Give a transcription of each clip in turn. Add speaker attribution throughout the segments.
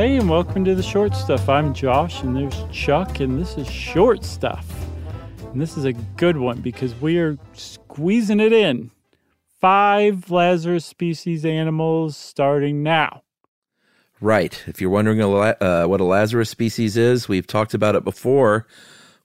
Speaker 1: Hey, and welcome to the short stuff. I'm Josh, and there's Chuck, and this is short stuff. And this is a good one because we are squeezing it in. Five Lazarus species animals starting now.
Speaker 2: Right. If you're wondering uh, what a Lazarus species is, we've talked about it before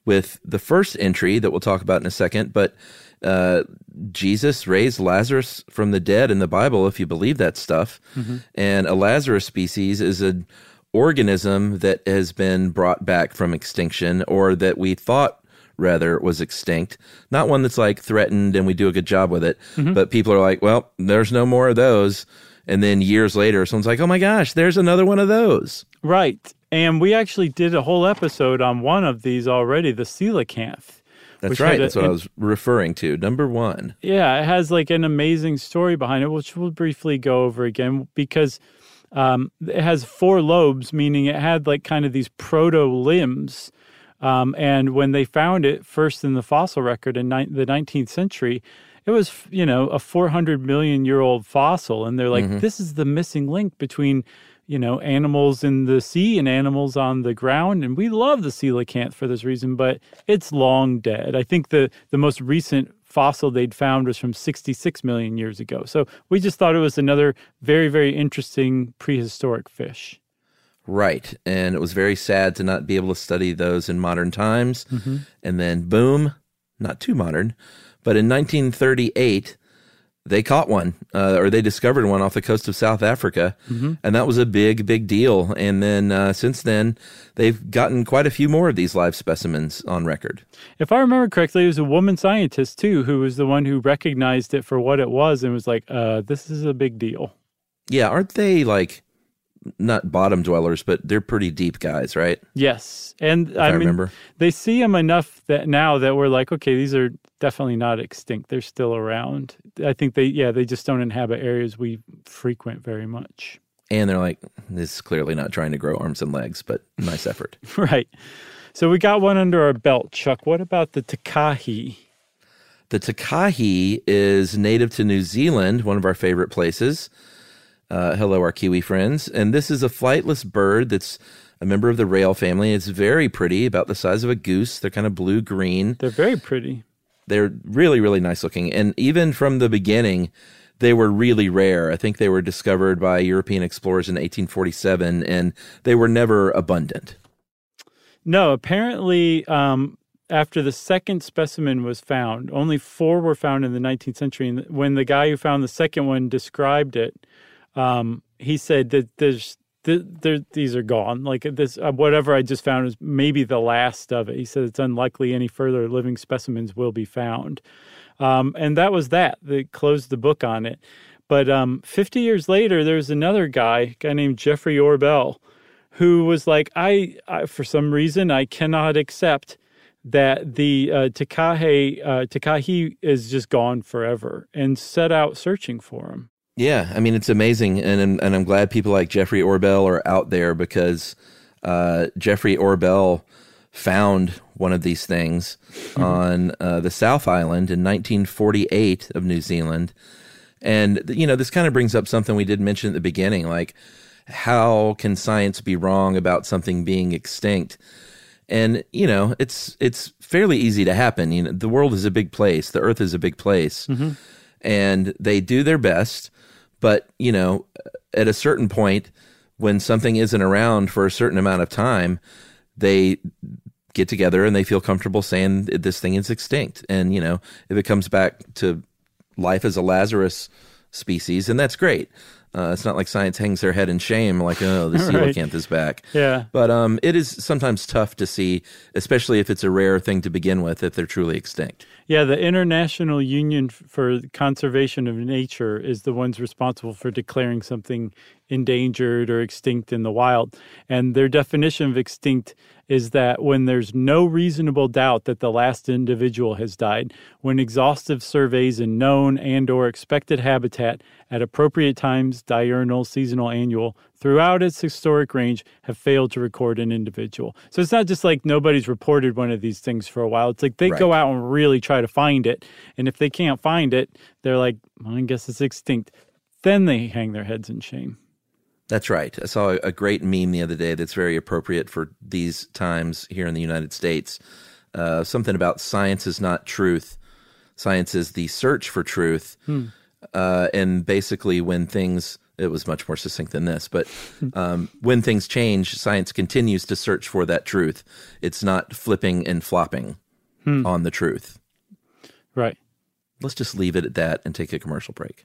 Speaker 2: with the first entry that we'll talk about in a second. But uh, Jesus raised Lazarus from the dead in the Bible, if you believe that stuff. Mm-hmm. And a Lazarus species is an organism that has been brought back from extinction or that we thought rather was extinct not one that's like threatened and we do a good job with it mm-hmm. but people are like well there's no more of those and then years later someone's like oh my gosh there's another one of those
Speaker 1: right and we actually did a whole episode on one of these already the coelacanth
Speaker 2: that's right. That's what I was referring to. Number one.
Speaker 1: Yeah, it has like an amazing story behind it, which we'll briefly go over again because um, it has four lobes, meaning it had like kind of these proto limbs. Um, and when they found it first in the fossil record in ni- the 19th century, it was, you know, a 400 million year old fossil. And they're like, mm-hmm. this is the missing link between, you know, animals in the sea and animals on the ground. And we love the coelacanth for this reason, but it's long dead. I think the, the most recent fossil they'd found was from 66 million years ago. So we just thought it was another very, very interesting prehistoric fish.
Speaker 2: Right. And it was very sad to not be able to study those in modern times. Mm-hmm. And then, boom, not too modern, but in 1938, they caught one uh, or they discovered one off the coast of South Africa. Mm-hmm. And that was a big, big deal. And then uh, since then, they've gotten quite a few more of these live specimens on record.
Speaker 1: If I remember correctly, it was a woman scientist too who was the one who recognized it for what it was and was like, uh, this is a big deal.
Speaker 2: Yeah. Aren't they like not bottom dwellers, but they're pretty deep guys, right?
Speaker 1: Yes, and I, I, mean, remember. they see them enough that now that we're like, okay, these are definitely not extinct. They're still around. I think they, yeah, they just don't inhabit areas we frequent very much.
Speaker 2: And they're like, this is clearly not trying to grow arms and legs, but nice effort.
Speaker 1: right. So we got one under our belt, Chuck. What about the takahe?
Speaker 2: The takahe is native to New Zealand, one of our favorite places. Uh, hello, our Kiwi friends. And this is a flightless bird that's a member of the rail family. It's very pretty, about the size of a goose. They're kind of blue green.
Speaker 1: They're very pretty.
Speaker 2: They're really, really nice looking. And even from the beginning, they were really rare. I think they were discovered by European explorers in 1847, and they were never abundant.
Speaker 1: No, apparently, um, after the second specimen was found, only four were found in the 19th century. And when the guy who found the second one described it, um, he said that there's these are gone. Like this, uh, whatever I just found is maybe the last of it. He said it's unlikely any further living specimens will be found, um, and that was that. They closed the book on it. But um, 50 years later, there's another guy, a guy named Jeffrey Orbell, who was like, I, I for some reason, I cannot accept that the uh, Takahe, uh, is just gone forever, and set out searching for him.
Speaker 2: Yeah, I mean it's amazing, and and I'm glad people like Jeffrey Orbell are out there because uh, Jeffrey Orbell found one of these things mm-hmm. on uh, the South Island in 1948 of New Zealand, and you know this kind of brings up something we did mention at the beginning, like how can science be wrong about something being extinct? And you know it's it's fairly easy to happen. You know the world is a big place, the Earth is a big place, mm-hmm. and they do their best but, you know, at a certain point, when something isn't around for a certain amount of time, they get together and they feel comfortable saying this thing is extinct. And, you know, if it comes back to life as a Lazarus species, and that's great. Uh, it's not like science hangs their head in shame, like, oh, the coelacanth right. is back.
Speaker 1: Yeah.
Speaker 2: But um, it is sometimes tough to see, especially if it's a rare thing to begin with, if they're truly extinct.
Speaker 1: Yeah, the International Union for Conservation of Nature is the ones responsible for declaring something endangered or extinct in the wild. And their definition of extinct is that when there's no reasonable doubt that the last individual has died, when exhaustive surveys in known and or expected habitat at appropriate times, diurnal, seasonal, annual, throughout its historic range have failed to record an individual. So it's not just like nobody's reported one of these things for a while. It's like they right. go out and really try to find it. And if they can't find it, they're like, well, I guess it's extinct. Then they hang their heads in shame.
Speaker 2: That's right. I saw a great meme the other day that's very appropriate for these times here in the United States. Uh, something about science is not truth. Science is the search for truth. Hmm. Uh, and basically, when things, it was much more succinct than this, but um, when things change, science continues to search for that truth. It's not flipping and flopping hmm. on the truth.
Speaker 1: Right.
Speaker 2: Let's just leave it at that and take a commercial break.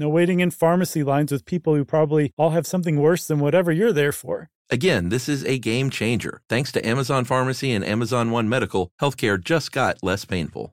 Speaker 1: No waiting in pharmacy lines with people who probably all have something worse than whatever you're there for.
Speaker 2: Again, this is a game changer. Thanks to Amazon Pharmacy and Amazon One Medical, healthcare just got less painful.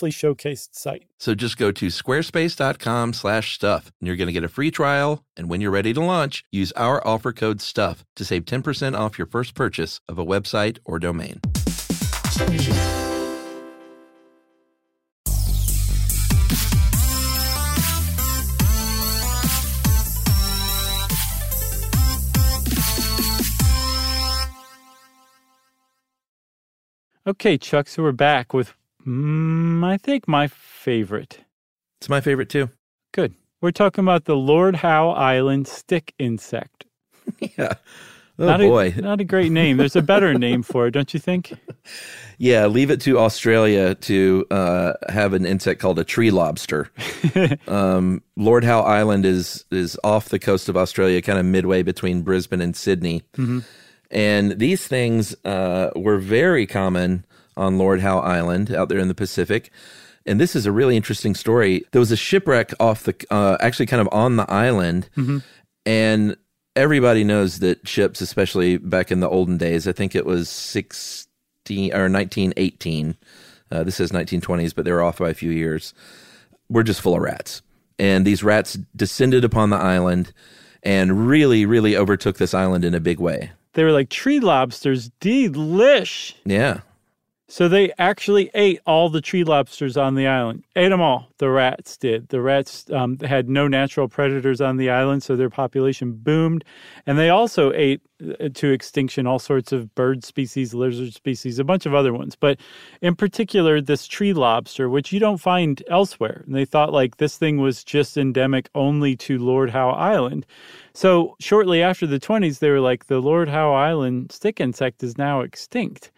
Speaker 1: showcased site.
Speaker 2: So just go to squarespace.com slash stuff and you're going to get a free trial. And when you're ready to launch, use our offer code STUFF to save 10% off your first purchase of a website or domain.
Speaker 1: Okay, Chuck, so we're back with Mm, I think my favorite.
Speaker 2: It's my favorite too.
Speaker 1: Good. We're talking about the Lord Howe Island stick insect.
Speaker 2: yeah. Oh
Speaker 1: not
Speaker 2: boy.
Speaker 1: A, not a great name. There's a better name for it, don't you think?
Speaker 2: Yeah, leave it to Australia to uh, have an insect called a tree lobster. um, Lord Howe Island is is off the coast of Australia, kind of midway between Brisbane and Sydney. Mm-hmm. And these things uh, were very common on Lord Howe Island out there in the Pacific. And this is a really interesting story. There was a shipwreck off the, uh, actually kind of on the island. Mm-hmm. And everybody knows that ships, especially back in the olden days, I think it was 16 or 1918. Uh, this says 1920s, but they were off by a few years. We're just full of rats. And these rats descended upon the island and really, really overtook this island in a big way.
Speaker 1: They were like tree lobsters, delish.
Speaker 2: Yeah.
Speaker 1: So they actually ate all the tree lobsters on the island. Ate them all. The rats did. The rats um, had no natural predators on the island, so their population boomed. And they also ate uh, to extinction all sorts of bird species, lizard species, a bunch of other ones. But in particular, this tree lobster, which you don't find elsewhere. And they thought like this thing was just endemic only to Lord Howe Island. So shortly after the 20s, they were like, the Lord Howe Island stick insect is now extinct.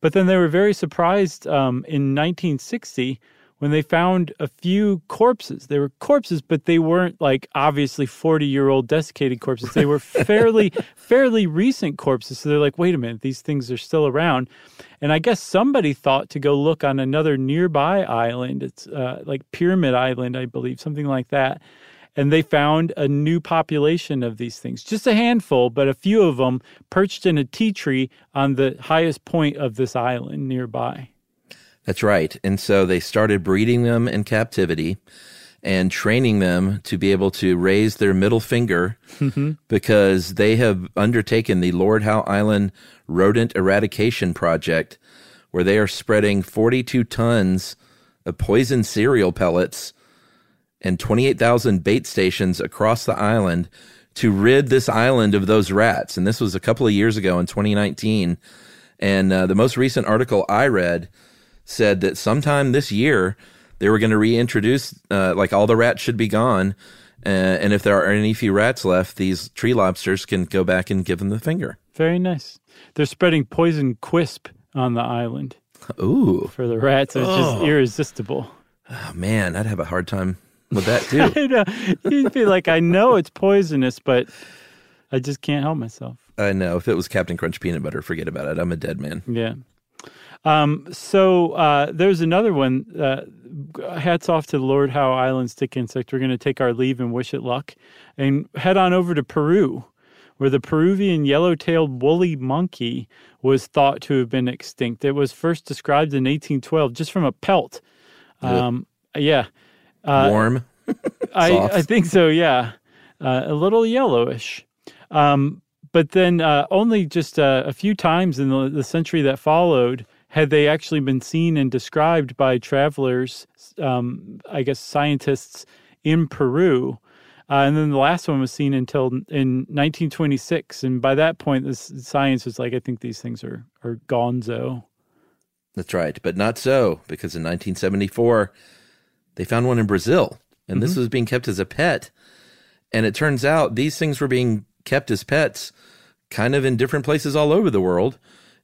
Speaker 1: But then they were very surprised um, in 1960 when they found a few corpses. They were corpses, but they weren't like obviously 40 year old desiccated corpses. They were fairly, fairly recent corpses. So they're like, wait a minute, these things are still around. And I guess somebody thought to go look on another nearby island. It's uh, like Pyramid Island, I believe, something like that. And they found a new population of these things, just a handful, but a few of them perched in a tea tree on the highest point of this island nearby.
Speaker 2: That's right. And so they started breeding them in captivity and training them to be able to raise their middle finger mm-hmm. because they have undertaken the Lord Howe Island Rodent Eradication Project, where they are spreading 42 tons of poison cereal pellets and 28,000 bait stations across the island to rid this island of those rats. And this was a couple of years ago in 2019. And uh, the most recent article I read said that sometime this year they were going to reintroduce, uh, like all the rats should be gone. Uh, and if there are any few rats left, these tree lobsters can go back and give them the finger.
Speaker 1: Very nice. They're spreading poison quisp on the island.
Speaker 2: Ooh.
Speaker 1: For the rats. It's oh. just irresistible.
Speaker 2: Oh, man, I'd have a hard time with that too.
Speaker 1: You'd be like, I know it's poisonous, but I just can't help myself.
Speaker 2: I know. If it was Captain Crunch peanut butter, forget about it. I'm a dead man.
Speaker 1: Yeah. Um, so uh, there's another one. Uh, hats off to the Lord Howe Island stick insect. We're going to take our leave and wish it luck and head on over to Peru, where the Peruvian yellow tailed woolly monkey was thought to have been extinct. It was first described in 1812 just from a pelt. Um, yeah.
Speaker 2: Uh, Warm.
Speaker 1: I, I, think so, yeah. Uh, a little yellowish. Um, but then uh, only just uh, a few times in the, the century that followed had they actually been seen and described by travelers, um, I guess scientists in Peru. Uh, and then the last one was seen until in 1926. And by that point, the science was like, I think these things are, are gonzo.
Speaker 2: That's right. But not so, because in 1974, they found one in Brazil. And mm-hmm. this was being kept as a pet. And it turns out these things were being kept as pets kind of in different places all over the world.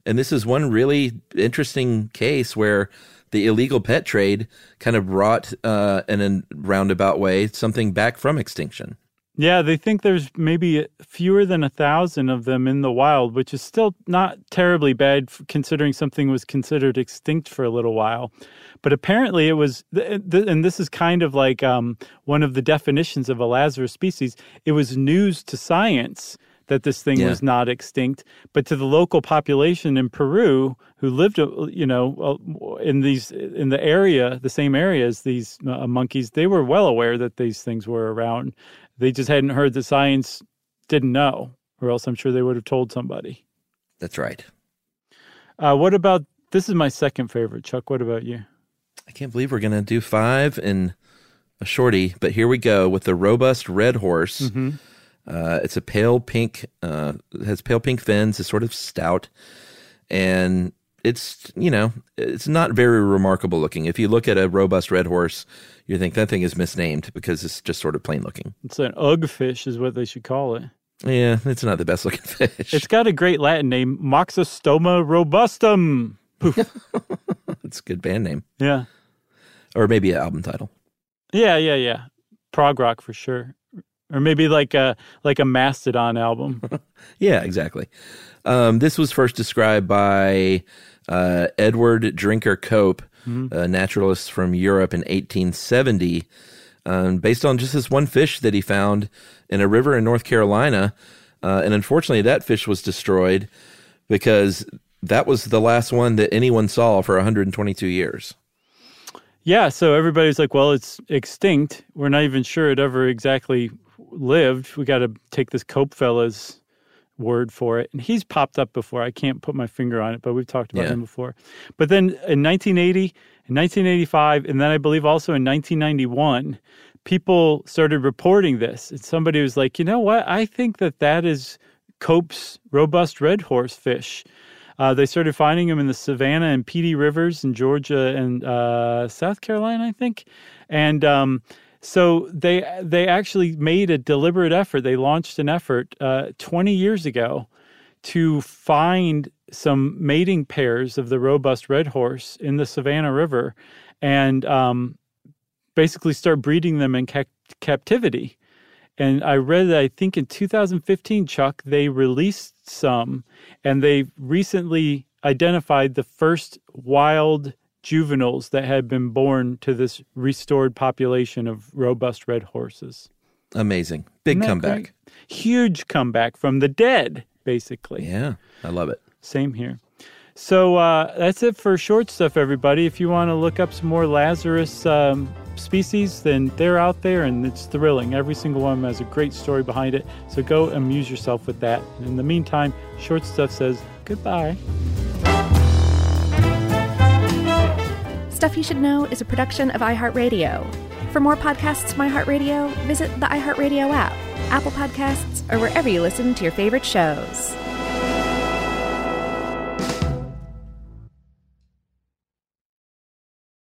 Speaker 2: And this is one really interesting case where the illegal pet trade kind of brought, uh, in a roundabout way, something back from extinction.
Speaker 1: Yeah, they think there's maybe fewer than a thousand of them in the wild, which is still not terribly bad considering something was considered extinct for a little while. But apparently, it was, and this is kind of like um, one of the definitions of a Lazarus species. It was news to science that this thing yeah. was not extinct, but to the local population in Peru who lived, uh, you know, uh, in these in the area, the same area as these uh, monkeys, they were well aware that these things were around. They just hadn't heard the science didn't know, or else I'm sure they would have told somebody.
Speaker 2: That's right.
Speaker 1: Uh, what about this? Is my second favorite, Chuck. What about you?
Speaker 2: I can't believe we're gonna do five in a shorty, but here we go with the robust red horse. Mm-hmm uh, it's a pale pink, uh, has pale pink fins. It's sort of stout, and it's you know it's not very remarkable looking. If you look at a robust red horse, you think that thing is misnamed because it's just sort of plain looking.
Speaker 1: It's an ug fish, is what they should call it.
Speaker 2: Yeah, it's not the best looking fish.
Speaker 1: It's got a great Latin name, Moxostoma robustum. Poof.
Speaker 2: it's a good band name.
Speaker 1: Yeah,
Speaker 2: or maybe an album title.
Speaker 1: Yeah, yeah, yeah. Prog rock for sure or maybe like a like a Mastodon album.
Speaker 2: yeah, exactly. Um, this was first described by uh, Edward Drinker Cope, mm-hmm. a naturalist from Europe in 1870, um, based on just this one fish that he found in a river in North Carolina. Uh, and unfortunately, that fish was destroyed because that was the last one that anyone saw for 122 years.
Speaker 1: Yeah, so everybody's like, well, it's extinct. We're not even sure it ever exactly lived, we got to take this Cope fella's word for it. And he's popped up before. I can't put my finger on it, but we've talked about yeah. him before. But then in 1980, in 1985, and then I believe also in 1991, people started reporting this. And somebody was like, you know what? I think that that is Cope's robust red horse fish. Uh, they started finding them in the Savannah and Pee Dee rivers in Georgia and uh, South Carolina, I think. And um, so they they actually made a deliberate effort. They launched an effort uh, 20 years ago to find some mating pairs of the robust red horse in the Savannah River and um, basically start breeding them in ca- captivity. And I read that I think in 2015, Chuck, they released some and they recently identified the first wild juveniles that had been born to this restored population of robust red horses.
Speaker 2: Amazing. Big comeback. Great?
Speaker 1: Huge comeback from the dead, basically.
Speaker 2: Yeah, I love it.
Speaker 1: Same here. So uh, that's it for short stuff, everybody. If you want to look up some more Lazarus um, species, then they're out there and it's thrilling. Every single one has a great story behind it. So go amuse yourself with that. And in the meantime, short stuff says goodbye.
Speaker 3: Stuff You Should Know is a production of iHeartRadio. For more podcasts from iHeartRadio, visit the iHeartRadio app, Apple Podcasts, or wherever you listen to your favorite shows.